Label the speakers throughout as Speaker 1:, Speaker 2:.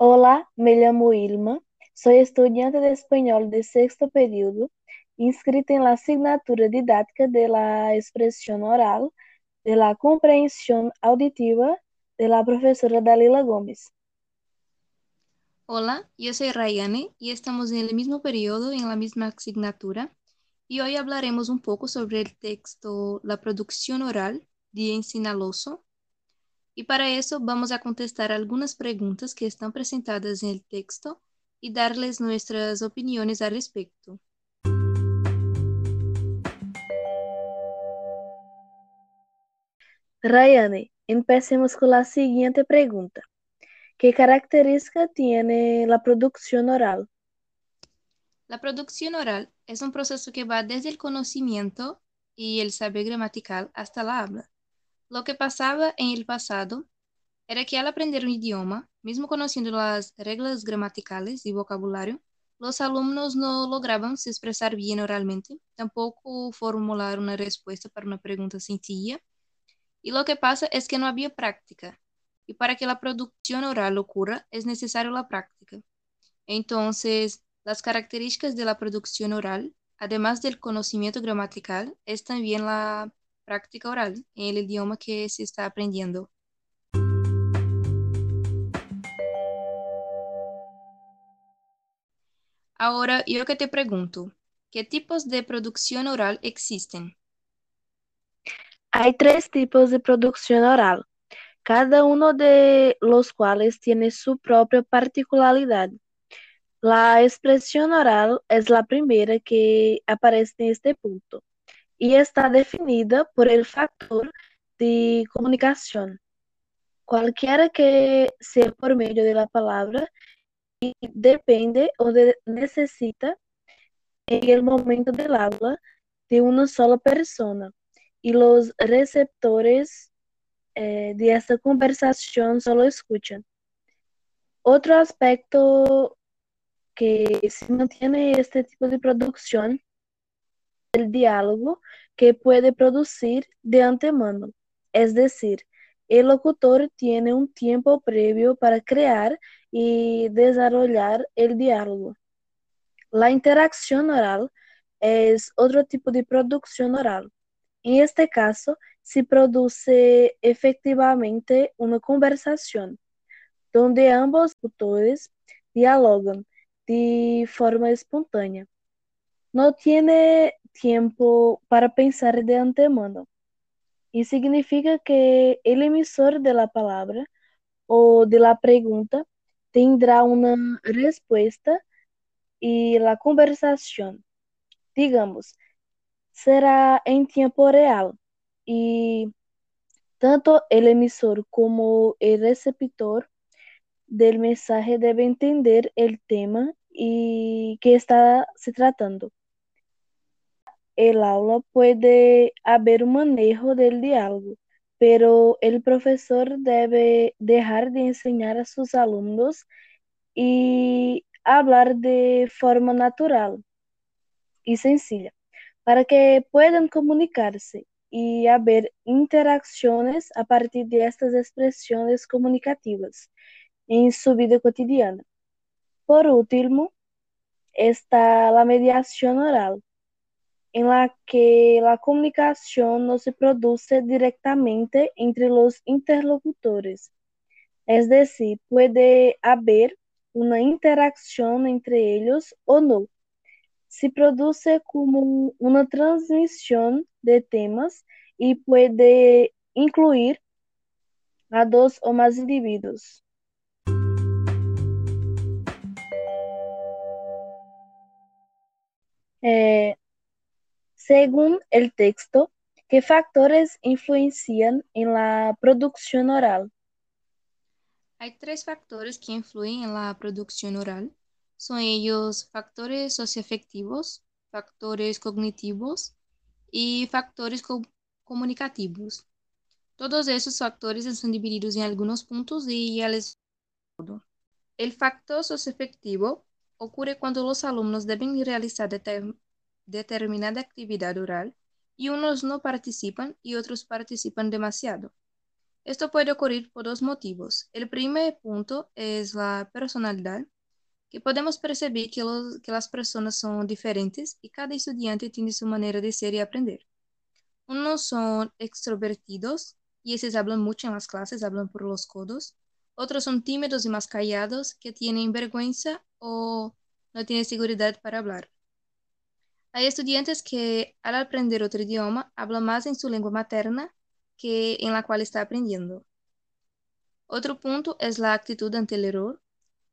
Speaker 1: Hola, me llamo Ilma, soy estudiante de español de sexto período, inscrita en la asignatura didáctica de la expresión oral, de la comprensión auditiva de la profesora Dalila Gómez.
Speaker 2: Hola, yo soy Rayane y estamos en el mismo periodo en la misma asignatura y hoy hablaremos un poco sobre el texto La producción oral de Ensinaloso y para eso vamos a contestar algunas preguntas que están presentadas en el texto y darles nuestras opiniones al respecto.
Speaker 1: Rayane, empecemos con la siguiente pregunta. ¿Qué característica tiene la producción oral?
Speaker 2: La producción oral es un proceso que va desde el conocimiento y el saber gramatical hasta la habla. Lo que pasaba en el pasado era que al aprender un idioma, mismo conociendo las reglas gramaticales y vocabulario, los alumnos no lograban se expresar bien oralmente, tampoco formular una respuesta para una pregunta sencilla. Y lo que pasa es que no había práctica. Y para que la producción oral ocurra es necesaria la práctica. Entonces, las características de la producción oral, además del conocimiento gramatical, es también la práctica oral en el idioma que se está aprendiendo. Ahora yo que te pregunto, ¿qué tipos de producción oral existen?
Speaker 1: Hay tres tipos de producción oral, cada uno de los cuales tiene su propia particularidad. La expresión oral es la primera que aparece en este punto y está definida por el factor de comunicación, cualquiera que sea por medio de la palabra y depende o de, necesita en el momento del habla de una sola persona y los receptores eh, de esta conversación solo escuchan. Otro aspecto que se mantiene este tipo de producción el diálogo que puede producir de antemano, es decir, el locutor tiene un tiempo previo para crear y desarrollar el diálogo. La interacción oral es otro tipo de producción oral. En este caso, se produce efectivamente una conversación donde ambos locutores dialogan de forma espontánea. No tiene tiempo para pensar de antemano. Y significa que el emisor de la palabra o de la pregunta tendrá una respuesta y la conversación, digamos, será en tiempo real. Y tanto el emisor como el receptor del mensaje deben entender el tema y que está se tratando el aula puede haber un manejo del diálogo, pero el profesor debe dejar de enseñar a sus alumnos y hablar de forma natural y sencilla, para que puedan comunicarse y haber interacciones a partir de estas expresiones comunicativas en su vida cotidiana. Por último, está la mediación oral en la que la comunicación no se produce directamente entre los interlocutores. Es decir, puede haber una interacción entre ellos o no. Se produce como una transmisión de temas y puede incluir a dos o más individuos. Eh, según el texto, ¿qué factores influencian en la producción oral?
Speaker 2: Hay tres factores que influyen en la producción oral. Son ellos factores socioafectivos, factores cognitivos y factores comunicativos. Todos esos factores están divididos en algunos puntos y ya les... El factor socioafectivo ocurre cuando los alumnos deben realizar determinada actividad oral y unos no participan y otros participan demasiado. Esto puede ocurrir por dos motivos. El primer punto es la personalidad, que podemos percibir que, las personas son diferentes y cada estudiante tiene su manera de ser y aprender. Unos son extrovertidos y esos hablan mucho en las clases, hablan por los codos. Otros son tímidos y más callados, que tienen vergüenza o no tienen seguridad para hablar. Hay estudiantes que al aprender otro idioma hablan más en su lengua materna que en la cual está aprendiendo. Otro punto es la actitud ante el error,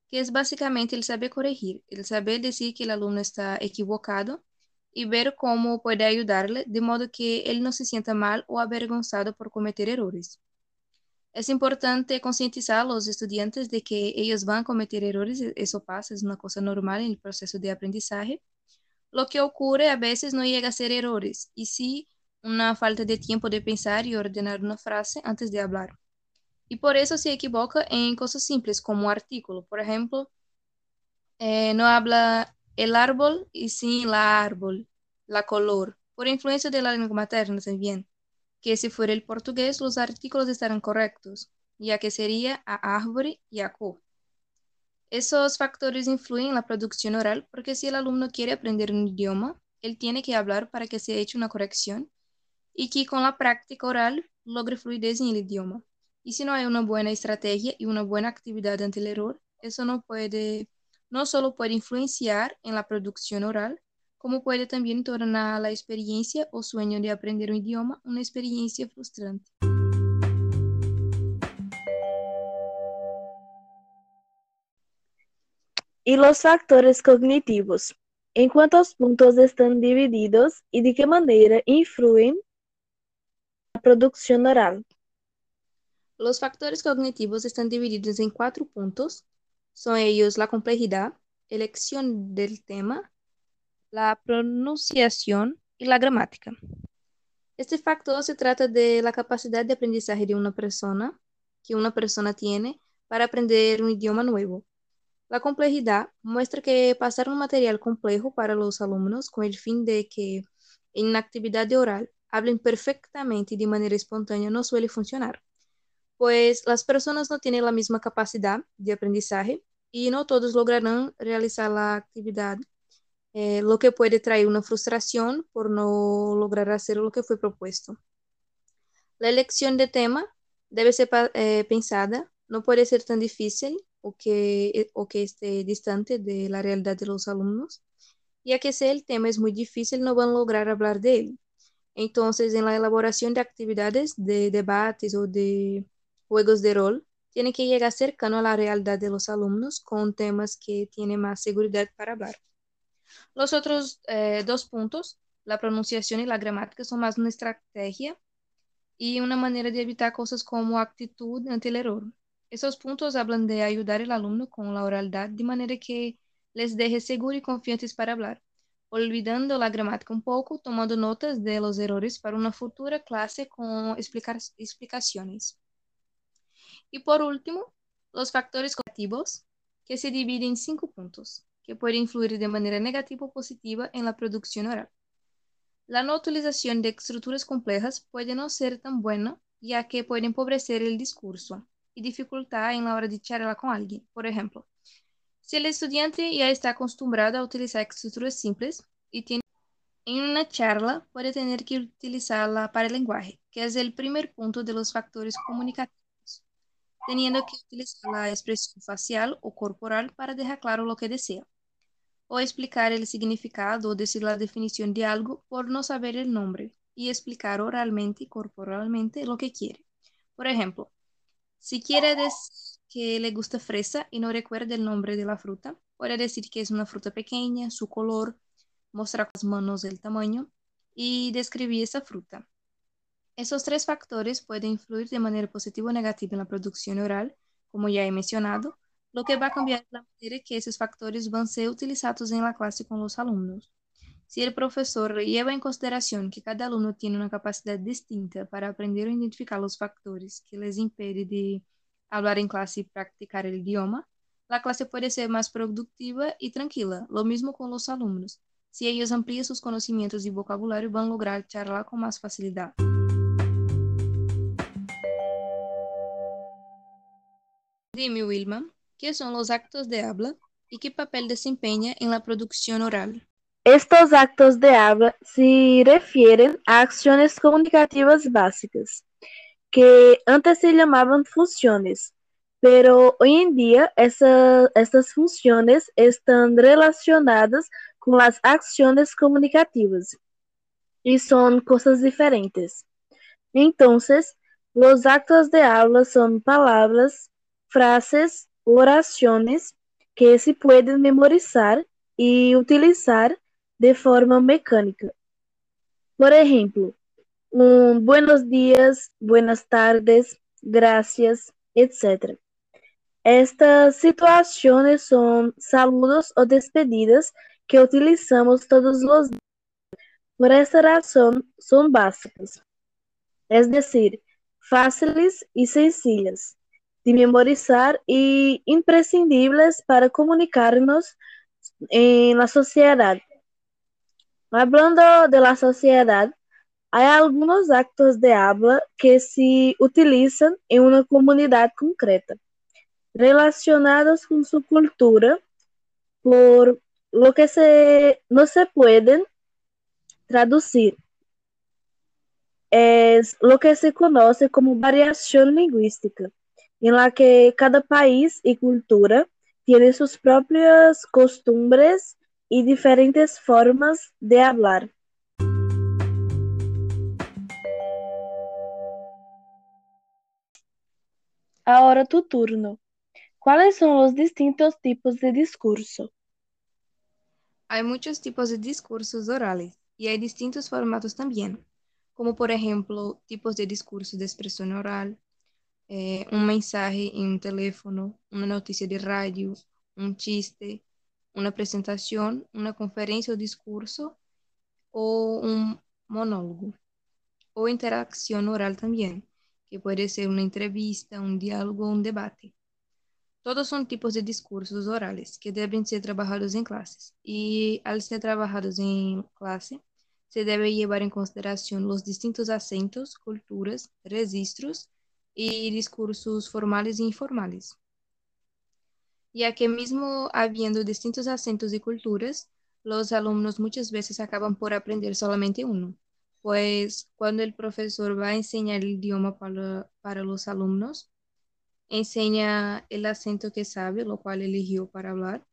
Speaker 2: que es básicamente el saber corregir, el saber decir que el alumno está equivocado y ver cómo puede ayudarle de modo que él no se sienta mal o avergonzado por cometer errores. Es importante concientizar a los estudiantes de que ellos van a cometer errores, eso pasa, es una cosa normal en el proceso de aprendizaje. Lo que ocurre a veces no llega a ser errores, y sí una falta de tiempo de pensar y ordenar una frase antes de hablar. Y por eso se equivoca en cosas simples como artículo. Por ejemplo, eh, no habla el árbol y sí la árbol, la color, por influencia de la lengua materna también, que si fuera el portugués los artículos estarán correctos, ya que sería a árvore y a co. Esos factores influyen en la producción oral porque si el alumno quiere aprender un idioma, él tiene que hablar para que se eche una corrección y que con la práctica oral logre fluidez en el idioma. Y si no hay una buena estrategia y una buena actividad ante el error, eso no puede, no solo puede influenciar en la producción oral, como puede también tornar la experiencia o sueño de aprender un idioma una experiencia frustrante.
Speaker 1: Y los factores cognitivos. ¿En cuántos puntos están divididos y de qué manera influyen la producción oral?
Speaker 2: Los factores cognitivos están divididos en cuatro puntos. Son ellos la complejidad, elección del tema, la pronunciación y la gramática. Este factor se trata de la capacidad de aprendizaje de una persona, que una persona tiene para aprender un idioma nuevo. La complejidad muestra que pasar un material complejo para los alumnos con el fin de que en una actividad oral hablen perfectamente y de manera espontánea no suele funcionar pues las personas no tienen la misma capacidad de aprendizaje y no todos lograrán realizar la actividad, eh, lo que puede traer una frustración por no lograr hacer lo que fue propuesto. La elección de tema debe ser eh, pensada, no puede ser tan difícil o que, eh, o que esté distante de la realidad de los alumnos, ya que si el tema es muy difícil no van a lograr hablar de él. Entonces, en la elaboración de actividades, de debates o de juegos de rol, tiene que llegar cercano a la realidad de los alumnos con temas que tienen más seguridad para hablar. Los otros eh, dos puntos, la pronunciación y la gramática, son más una estrategia y una manera de evitar cosas como actitud ante el error. Esos puntos hablan de ayudar al alumno con la oralidad de manera que les deje seguros y confiantes para hablar, olvidando la gramática un poco, tomando notas de los errores para una futura clase con explicaciones. Y por último, los factores cognitivos, que se dividen en cinco puntos, que pueden influir de manera negativa o positiva en la producción oral. La no utilización de estructuras complejas puede no ser tan buena, ya que puede empobrecer el discurso y dificultar en la hora de charlar con alguien. Por ejemplo, si el estudiante ya está acostumbrado a utilizar estructuras simples y tiene en una charla puede tener que utilizarla para el lenguaje, que es el primer punto de los factores comunicativos teniendo que utilizar la expresión facial o corporal para dejar claro lo que desea, o explicar el significado o decir la definición de algo por no saber el nombre, y explicar oralmente y corporalmente lo que quiere. Por ejemplo, si quiere decir que le gusta fresa y no recuerda el nombre de la fruta, puede decir que es una fruta pequeña, su color, mostrar las manos el tamaño y describir esa fruta. Esos tres factores pueden influir de manera positiva o negativa en la producción oral, como ya he mencionado, lo que va a cambiar la manera que esos factores van a ser utilizados en la clase con los alumnos. Si el profesor lleva en consideración que cada alumno tiene una capacidad distinta para aprender a identificar los factores que les impiden de hablar en clase y practicar el idioma, la clase puede ser más productiva y tranquila. Lo mismo con los alumnos. Si ellos amplían sus conocimientos y vocabulario, van a lograr charlar con más facilidad. Dime, Wilma, ¿qué son los actos de habla y qué papel desempeña en la producción oral?
Speaker 1: Estos actos de habla se refieren a acciones comunicativas básicas, que antes se llamaban funciones, pero hoy en día esa, estas funciones están relacionadas con las acciones comunicativas y son cosas diferentes. Entonces, los actos de habla son palabras, frases, oraciones que se pueden memorizar y utilizar de forma mecânica. Por ejemplo, un buenos días, buenas tardes, gracias, etc. Estas situaciones son saludos o despedidas que utilizamos todos los días. Por esta razón, son básicas, es decir, fáciles y sencillas de memorizar y imprescindibles para comunicarnos en la sociedad. Hablando de la sociedad, hay algunos actos de habla que se utilizan en una comunidad concreta, relacionados con su cultura, por lo que se, no se pueden traducir. Es lo que se conoce como variación lingüística, en la que cada país y cultura tiene sus propias costumbres y diferentes formas de hablar. Ahora tu turno. ¿Cuáles son los distintos tipos de discurso?
Speaker 2: Hay muchos tipos de discursos orales y hay distintos formatos también, como por ejemplo tipos de discurso de expresión oral, eh, un mensaje en un teléfono, una noticia de radio, un chiste, una presentación, una conferencia o discurso o un monólogo. O interacción oral también, que puede ser una entrevista, un diálogo un debate. Todos son tipos de discursos orales que deben ser trabajados en clases y al ser trabajados en clase se debe llevar en consideración los distintos acentos, culturas, registros y discursos formales e informales ya que mismo habiendo distintos acentos y culturas, los alumnos muchas veces acaban por aprender solamente uno, pues cuando el profesor va a enseñar el idioma para, para los alumnos, enseña el acento que sabe, lo cual eligió para hablar.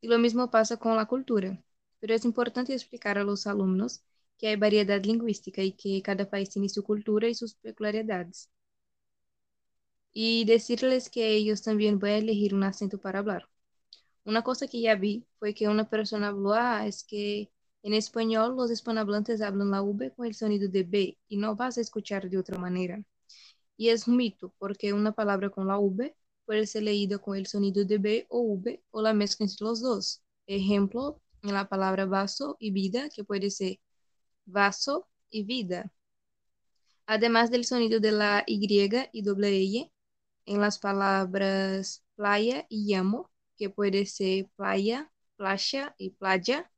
Speaker 2: Y lo mismo pasa con la cultura, pero es importante explicar a los alumnos que hay variedad lingüística y que cada país tiene su cultura y sus peculiaridades y decirles que ellos también van a elegir un acento para hablar. Una cosa que ya vi fue que una persona habló, ah, es que en español los hispanohablantes hablan la V con el sonido de B y no vas a escuchar de otra manera. Y es un mito, porque una palabra con la V puede ser leída con el sonido de B o V o la mezcla entre los dos. Ejemplo, en la palabra vaso y vida, que puede ser vaso y vida. Además del sonido de la Y y doble Y, en las palabras playa y llamo, que puede ser playa, playa y playa,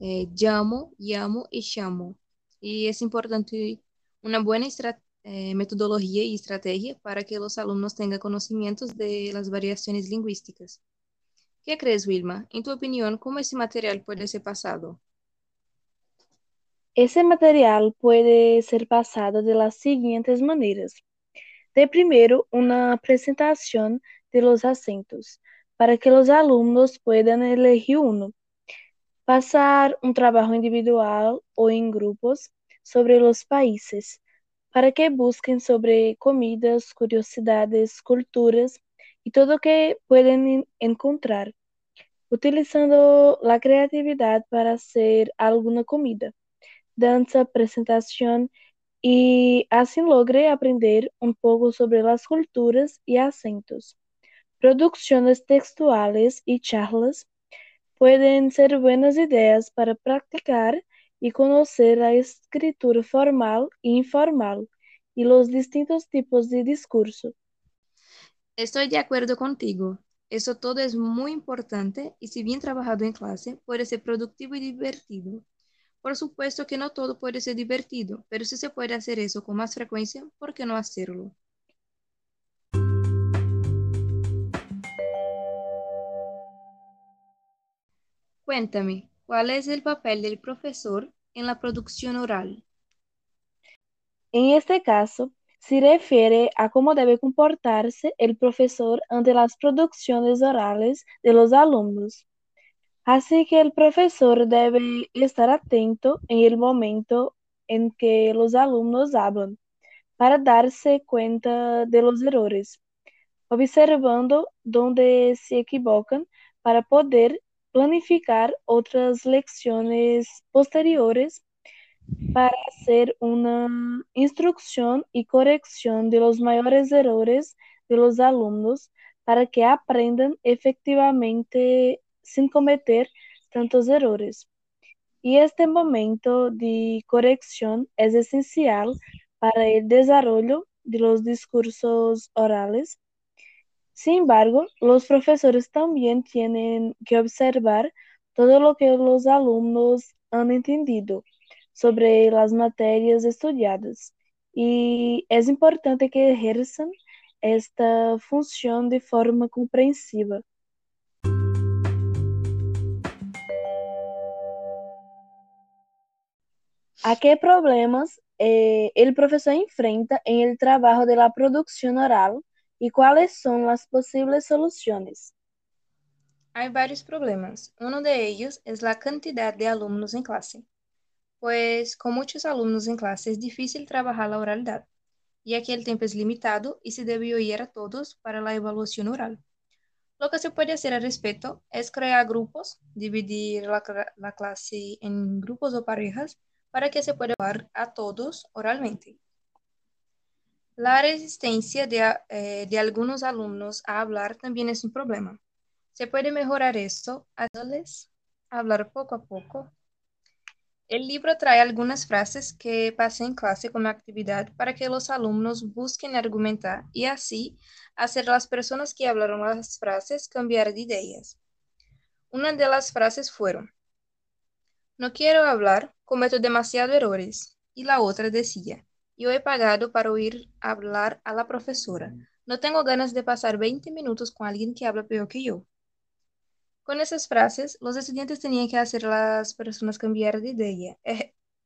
Speaker 2: eh, llamo, llamo y llamo. Y es importante una buena eh, metodología y estrategia para que los alumnos tengan conocimientos de las variaciones lingüísticas. ¿Qué crees, Wilma? En tu opinión, ¿cómo ese material puede ser pasado?
Speaker 1: Ese material puede ser pasado de las siguientes maneras. De primero, una presentación de los acentos, para que los alumnos puedan elegir uno. Pasar un trabajo individual o en grupos sobre los países, para que busquen sobre comidas, curiosidades, culturas y todo que pueden encontrar, utilizando la creatividad para hacer alguna comida, danza, presentación y así logré aprender un poco sobre las culturas y acentos. Producciones textuales y charlas pueden ser buenas ideas para practicar y conocer la escritura formal e informal y los distintos tipos de discurso.
Speaker 2: Estoy de acuerdo contigo. Eso todo es muy importante y si bien trabajado en clase, puede ser productivo y divertido. Por supuesto que no todo puede ser divertido, pero si se puede hacer eso con más frecuencia, ¿por qué no hacerlo? Cuéntame, ¿cuál es el papel del profesor en la producción oral?
Speaker 1: En este caso, se refiere a cómo debe comportarse el profesor ante las producciones orales de los alumnos. Así que el profesor debe estar atento en el momento en que los alumnos hablan para darse cuenta de los errores, observando dónde se equivocan para poder planificar otras lecciones posteriores para hacer una instrucción y corrección de los mayores errores de los alumnos para que aprendan efectivamente sin cometer tantos errores. Y este momento de corrección es esencial para el desarrollo de los discursos orales. Sin embargo, los profesores también tienen que observar todo lo que los alumnos han entendido sobre las materias estudiadas y es importante que ejerzan esta función de forma comprensiva. ¿A qué problemas eh, el profesor enfrenta en el trabajo de la producción oral y cuáles son las posibles soluciones?
Speaker 2: Hay varios problemas. Uno de ellos es la cantidad de alumnos en clase pues con muchos alumnos en clase es difícil trabajar la oralidad, ya que el tiempo es limitado y se debe oír a todos para la evaluación oral. Lo que se puede hacer al respecto es crear grupos, dividir la, clase en grupos o parejas para que se pueda hablar a todos oralmente. La resistencia de, eh, de, algunos alumnos a hablar también es un problema. Se puede mejorar esto haciéndoles hablar poco a poco el libro trae algunas frases que pasé en clase como actividad para que los alumnos busquen argumentar y así hacer las personas que hablaron las frases cambiar de ideas. Una de las frases fueron, no quiero hablar, cometo demasiados errores. Y la otra decía, yo he pagado para oír hablar a la profesora. No tengo ganas de pasar 20 minutos con alguien que habla peor que yo. Con esas frases, los estudiantes tenían que hacer a las personas cambiar de idea.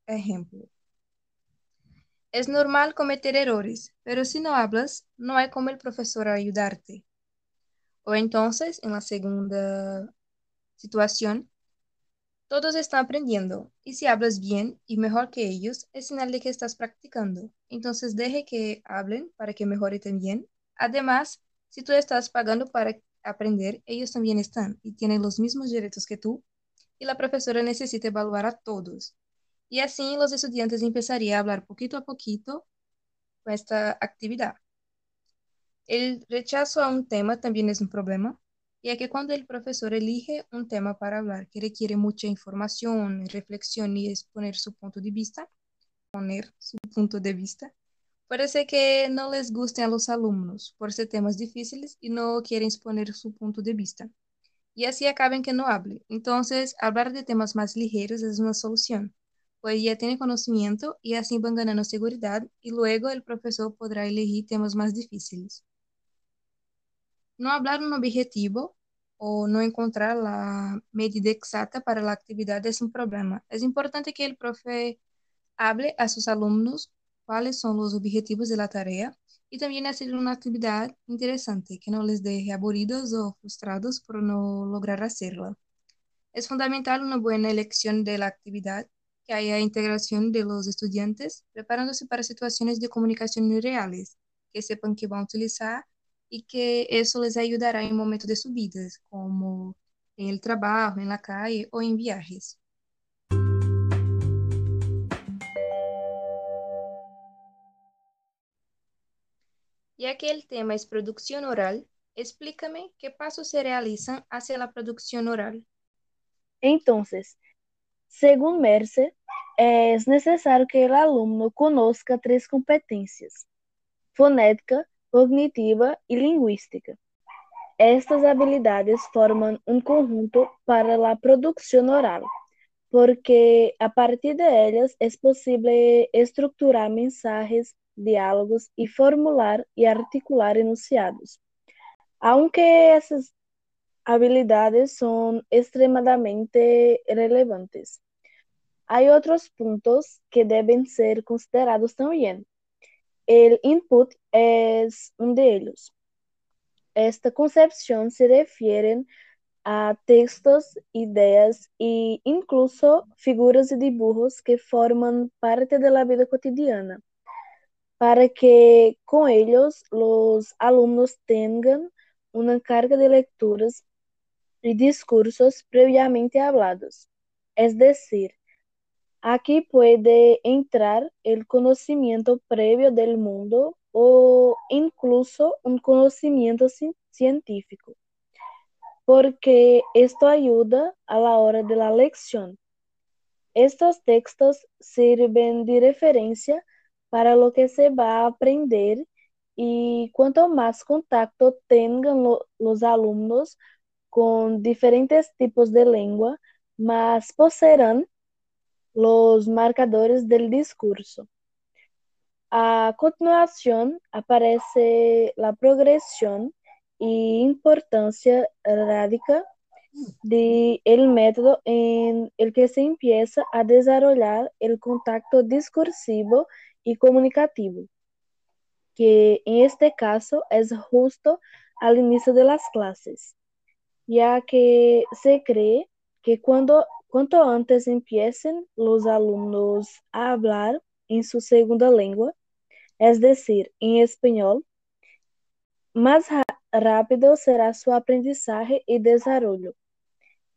Speaker 2: ejemplo. Es normal cometer errores, pero si no hablas, no hay como el profesor ayudarte. O entonces, en la segunda situación, todos están aprendiendo y si hablas bien y mejor que ellos, es señal de que estás practicando. Entonces deje que hablen para que mejore también. Además, si tú estás pagando para aprender, ellos también están y tienen los mismos derechos que tú y la profesora necesita evaluar a todos. Y así los estudiantes empezarían a hablar poquito a poquito con esta actividad. El rechazo a un tema también es un problema, ya que cuando el profesor elige un tema para hablar que requiere mucha información, reflexión y exponer su punto de vista, Parece que no les guste a los alumnos por ser temas difíciles y no quieren exponer su punto de vista. Y así acaben que no hable. Entonces, hablar de temas más ligeros es una solución, pues ya tiene conocimiento y así van ganando seguridad y luego el profesor podrá elegir temas más difíciles. No hablar un objetivo o no encontrar la medida exacta para la actividad es un problema. Es importante que el profe hable a sus alumnos cuáles son los objetivos de la tarea y también hacer una actividad interesante que no les deje aburridos o frustrados por no lograr hacerla. Es fundamental una buena elección de la actividad, que haya integración de los estudiantes, preparándose para situaciones de comunicación reales, que sepan que van a utilizar y que eso les ayudará en momentos de subidas, como en el trabajo, en la calle o en viajes. Ya que el tema es producción oral, explícame qué pasos se realizan hacia la producción oral.
Speaker 1: Entonces, según Mercer, es necesario que el alumno conozca tres competencias, fonética, cognitiva y lingüística. Estas habilidades forman un conjunto para la producción oral, porque a partir de ellas es posible estructurar mensajes diálogos y formular y articular enunciados. Aunque esas habilidades son extremadamente relevantes. Hay otros puntos que deben ser considerados también. El input es uno de ellos. Esta concepción se refiere a textos, ideas e incluso figuras y dibujos que forman parte de la vida cotidiana, para que con ellos los alumnos tengan una carga de lecturas y discursos previamente hablados. Es decir, aquí puede entrar el conocimiento previo del mundo o incluso un conocimiento científico porque esto ayuda a la hora de la lección. Estos textos sirven de referencia para lo que se va a aprender y cuanto más contacto tengan los alumnos con diferentes tipos de lengua, más poseerán los marcadores del discurso. A continuación aparece la progresión y importancia radica de el método en el que se empieza a desarrollar el contacto discursivo y comunicativo, que en este caso es justo al inicio de las clases, ya que se cree que cuando cuanto antes empiecen los alumnos a hablar en su segunda lengua, es decir, en español, más rápido será su aprendizaje y desarrollo.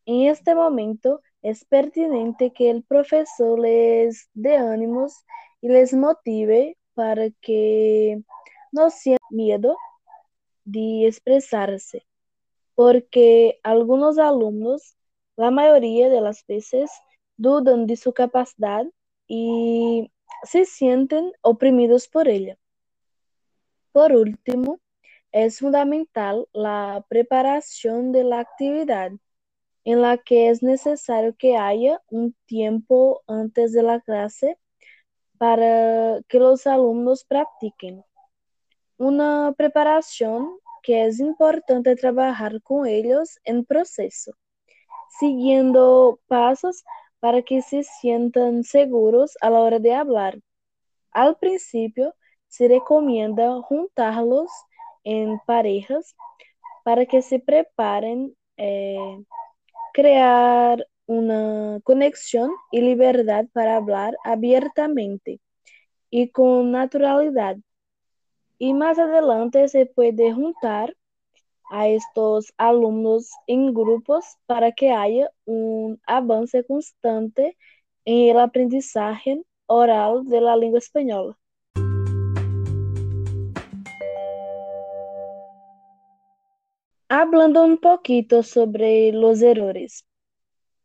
Speaker 1: En este momento es pertinente que el profesor les dé ánimos y les motive para que no sientan miedo de expresarse, porque algunos alumnos, la mayoría de las veces, dudan de su capacidad y se sienten oprimidos por ella. Por último, es fundamental la preparación de la actividad, en la que es necesario que haya un tiempo antes de la clase para que los alumnos practiquen. Una preparación que es importante trabajar con ellos en proceso, siguiendo pasos para que se sientan seguros a la hora de hablar. Al principio, se recomienda juntarlos en parejas para que se preparen eh, crear una conexión y libertad para hablar abiertamente y con naturalidad. Y más adelante se puede juntar a estos alumnos en grupos para que haya un avance constante en el aprendizaje oral de la lengua española. Hablando un poquito sobre los errores,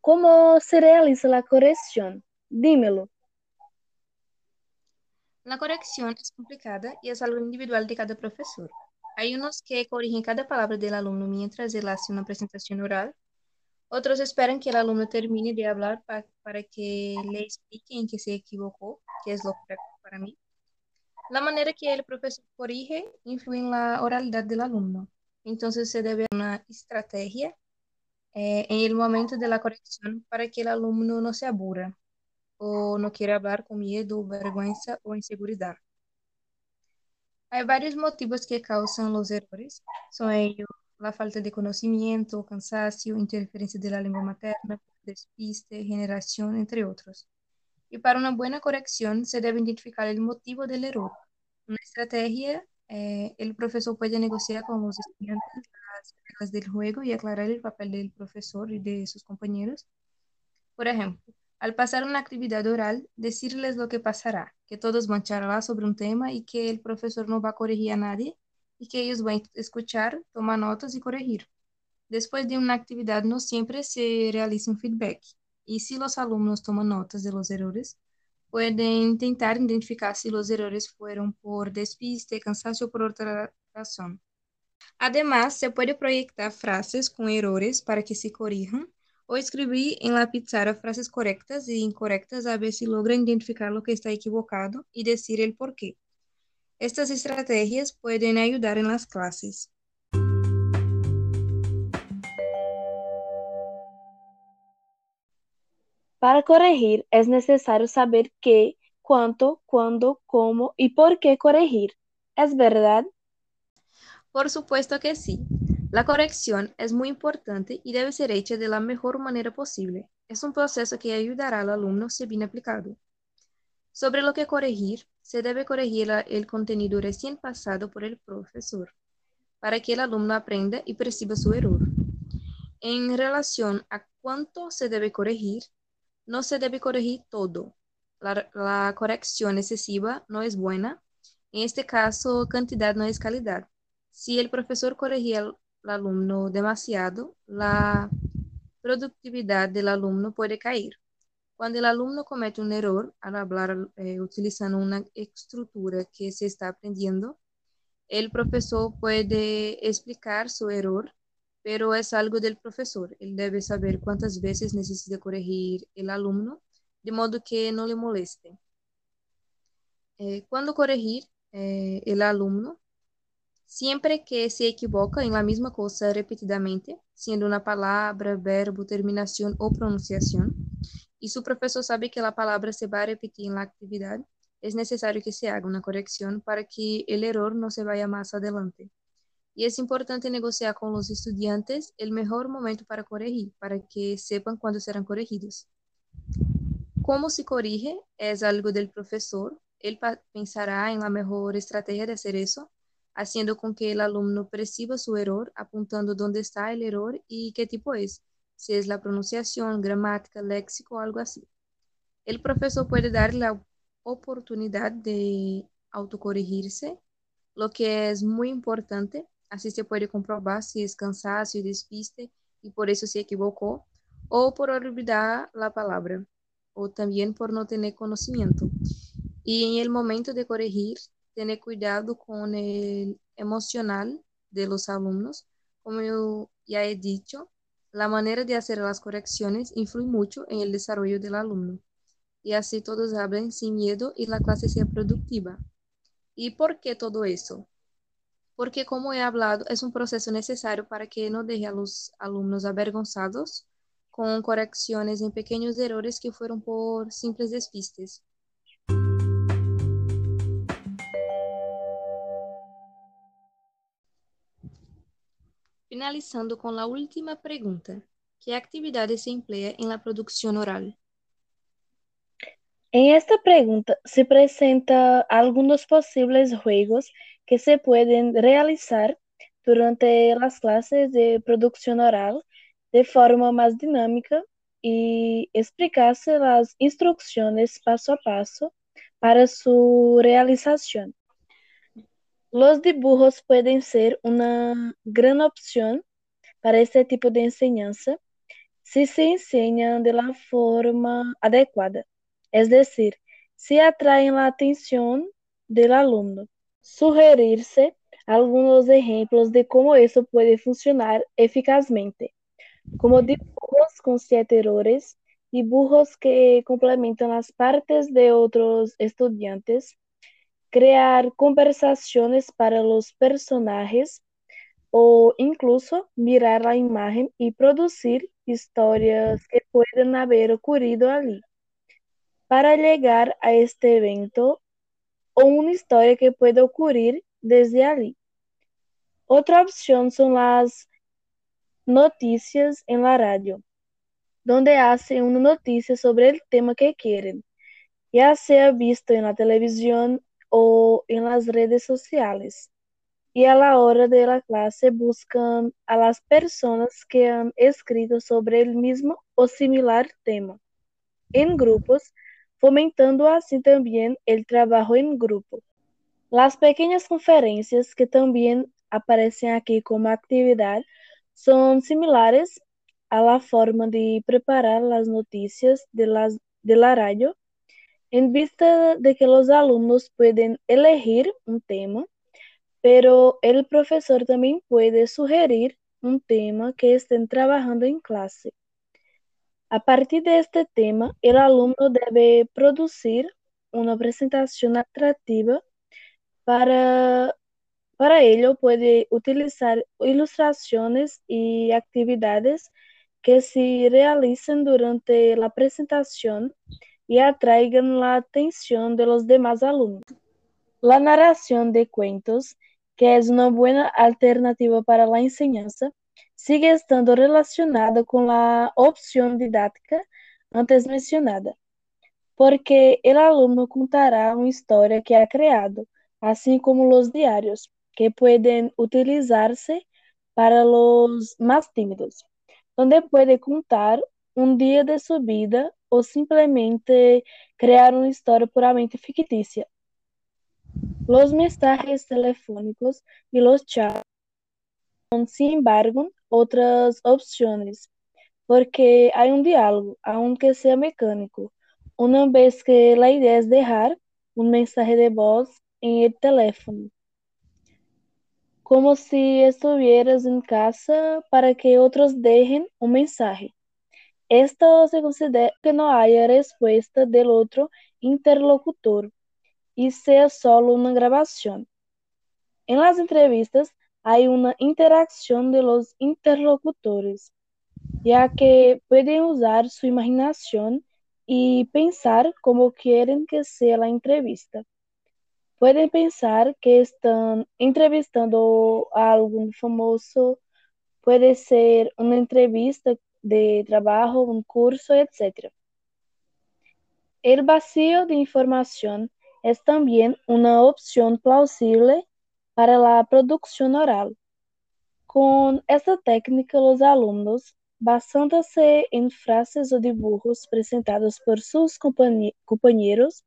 Speaker 1: ¿cómo se realiza la corrección? Dímelo.
Speaker 2: La corrección es complicada y es algo individual de cada profesor. Hay unos que corrigen cada palabra del alumno mientras él hace una presentación oral. Otros esperan que el alumno termine de hablar para que le explique en qué se equivocó, que es lo correcto para mí. La manera que el profesor corrige influye en la oralidad del alumno. Entonces se debe una estrategia eh, en el momento de la corrección para que el alumno no se aburra o no quiera hablar con miedo, vergüenza o inseguridad. Hay varios motivos que causan los errores. Son ellos la falta de conocimiento, cansancio, interferencia de la lengua materna, despiste, generación, entre otros. Y para una buena corrección se debe identificar el motivo del error. Una estrategia eh, el profesor puede negociar con los estudiantes las reglas del juego y aclarar el papel del profesor y de sus compañeros. Por ejemplo, al pasar una actividad oral, decirles lo que pasará, que todos van a charlar sobre un tema y que el profesor no va a corregir a nadie y que ellos van a escuchar, tomar notas y corregir. Después de una actividad no siempre se realiza un feedback y si los alumnos toman notas de los errores, pueden intentar identificar si los errores fueron por despiste, cansancio o por otra razón. Además, se puede proyectar frases con errores para que se corrijan o escribí en la pizarra frases correctas e incorrectas a ver si logra identificar lo que está equivocado y decir el por qué. Estas estrategias pueden ayudar en las clases.
Speaker 1: Para corregir es necesario saber qué, cuánto, cuándo, cómo y por qué corregir. ¿Es verdad?
Speaker 2: Por supuesto que sí. La corrección es muy importante y debe ser hecha de la mejor manera posible. Es un proceso que ayudará al alumno si bien aplicado. Sobre lo que corregir, se debe corregir el contenido recién pasado por el profesor para que el alumno aprenda y perciba su error. En relación a cuánto se debe corregir, no se debe corregir todo. La, corrección excesiva no es buena. En este caso, cantidad no es calidad. Si el profesor corregía alumno demasiado, la productividad del alumno puede caer. Cuando el alumno comete un error al hablar eh, utilizando una estructura que se está aprendiendo, el profesor puede explicar su error, pero es algo del profesor. Él debe saber cuántas veces necesita corregir el alumno, de modo que no le moleste. Eh, cuando corregir eh, el alumno, siempre que se equivoca en la misma cosa repetidamente, siendo una palabra, verbo, terminación o pronunciación, y su profesor sabe que la palabra se va a repetir en la actividad, es necesario que se haga una corrección para que el error no se vaya más adelante. Y es importante negociar con los estudiantes el mejor momento para corregir, para que sepan cuándo serán corregidos. Cómo se corrige es algo del profesor. Él pensará en la mejor estrategia de hacer eso, haciendo con que el alumno perciba su error, apuntando dónde está el error y qué tipo es si es la pronunciación, gramática, léxico, algo así. El profesor puede dar la oportunidad de autocorregirse, lo que es muy importante. Así se puede comprobar si es cansancio, despiste y por eso se equivocó, o por olvidar la palabra, o también por no tener conocimiento. Y en el momento de corregir, tener cuidado con el emocional de los alumnos. Como ya he dicho, la manera de hacer las correcciones influye mucho en el desarrollo del alumno y así todos hablen sin miedo y la clase sea productiva. ¿Y por qué todo eso? Porque como he hablado, es un proceso necesario para que no deje a los alumnos avergonzados con correcciones en pequeños errores que fueron por simples despistes. Finalizando con la última pregunta. ¿Qué actividades se emplea en la producción oral?
Speaker 1: En esta pregunta se presentan algunos posibles juegos que se pueden realizar durante las clases de producción oral de forma más dinámica y explicarse las instrucciones paso a paso para su realización. Los dibujos pueden ser una gran opción para este tipo de enseñanza si se enseñan de la forma adecuada, es decir, si atraen la atención del alumno. Sugerirse algunos ejemplos de cómo eso puede funcionar eficazmente, como dibujos con siete errores, dibujos que complementan las partes de otros estudiantes, crear conversaciones para los personajes o incluso mirar la imagen y producir historias que pueden haber ocurrido allí. Para llegar a este evento o una historia que puede ocurrir desde allí. Otra opción son las noticias en la radio, donde hacen una noticia sobre el tema que quieren, ya sea visto en la televisión o en las redes sociales. Y a la hora de la clase buscan a las personas que han escrito sobre el mismo o similar tema en grupos, fomentando así también el trabajo en grupo. Las pequeñas conferencias que también aparecen aquí como actividad son similares a la forma de preparar las noticias de, las, de la radio en vista de que los alumnos pueden elegir un tema, pero el profesor también puede sugerir un tema que estén trabajando en clase. A partir de este tema, el alumno debe producir una presentación atractiva para, para ello puede utilizar ilustraciones y actividades que se realicen durante la presentación y atraigan la atención de los demás alumnos. La narración de cuentos, que es una buena alternativa para la enseñanza, sigue estando relacionada con la opción didáctica antes mencionada, porque el alumno contará una historia que ha creado, así como los diarios, que pueden utilizarse para los más tímidos, donde puede contar un día de su vida o simplemente crear una historia puramente ficticia. Los mensajes telefónicos y los chats son, sin embargo, otras opciones, porque hay un diálogo, aunque sea mecánico, una vez que la idea es dejar un mensaje de voz en el teléfono, como si estuvieras en casa para que otros dejen un mensaje. Esto se considera que no haya respuesta del otro interlocutor y sea solo una grabación. En las entrevistas hay una interacción de los interlocutores, ya que pueden usar su imaginación y pensar como quieren que sea la entrevista. Pueden pensar que están entrevistando a algún famoso, puede ser una entrevista de trabajo, un curso, etc. El vacío de información es también una opción plausible para la producción oral. Con esta técnica, los alumnos, basándose en frases o dibujos presentados por sus compañeros,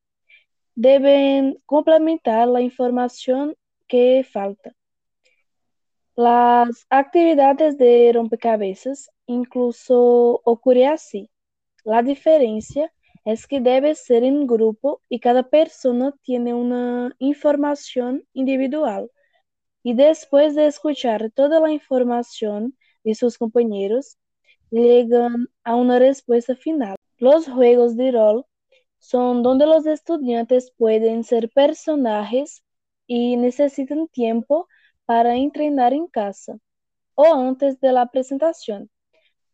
Speaker 1: deben complementar la información que falta. Las actividades de rompecabezas incluso ocurre así. La diferencia es que debe ser en grupo y cada persona tiene una información individual. Y después de escuchar toda la información de sus compañeros, llegan a una respuesta final. Los juegos de rol son donde los estudiantes pueden ser personajes y necesitan tiempo para entrenar en casa o antes de la presentación,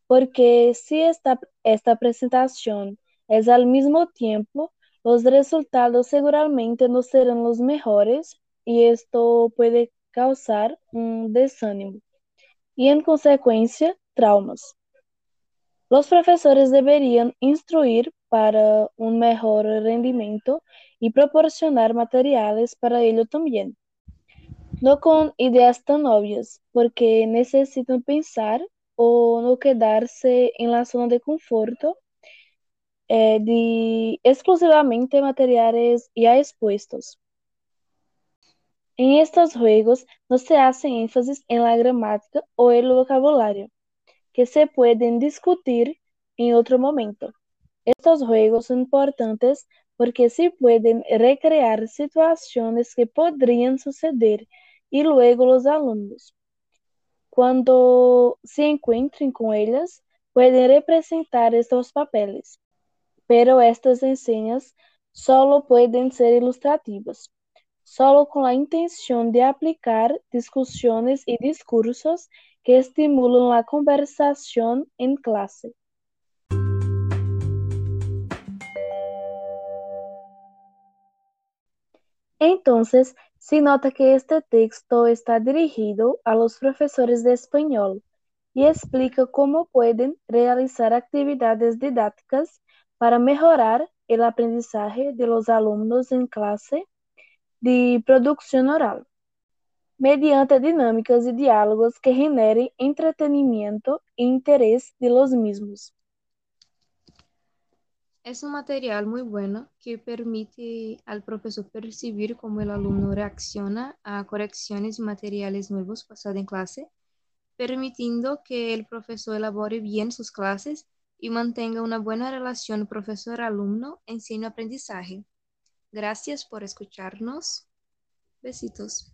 Speaker 1: porque si esta, esta presentación es al mismo tiempo, los resultados seguramente no serán los mejores y esto puede causar un desánimo y en consecuencia traumas. Los profesores deberían instruir para un mejor rendimiento y proporcionar materiales para ello también. No con ideas tan obvias, porque necesitan pensar o no quedarse en la zona de conforto eh, de exclusivamente materiales ya expuestos. En estos juegos no se hace énfasis en la gramática o el vocabulario, que se pueden discutir en otro momento. Estos juegos son importantes porque se pueden recrear situaciones que podrían suceder y luego los alumnos, cuando se encuentren con ellas, pueden representar estos papeles. Pero estas enseñas solo pueden ser ilustrativas, solo con la intención de aplicar discusiones y discursos que estimulan la conversación en clase. Entonces, se nota que este texto está dirigido a los profesores de español y explica cómo pueden realizar actividades didácticas para mejorar el aprendizaje de los alumnos en clase de producción oral, mediante dinámicas y diálogos que generen entretenimiento e interés de los mismos.
Speaker 2: Es un material muy bueno que permite al profesor percibir cómo el alumno reacciona a correcciones y materiales nuevos pasados en clase, permitiendo que el profesor elabore bien sus clases y mantenga una buena relación profesor-alumno, enseño-aprendizaje. Gracias por escucharnos. Besitos.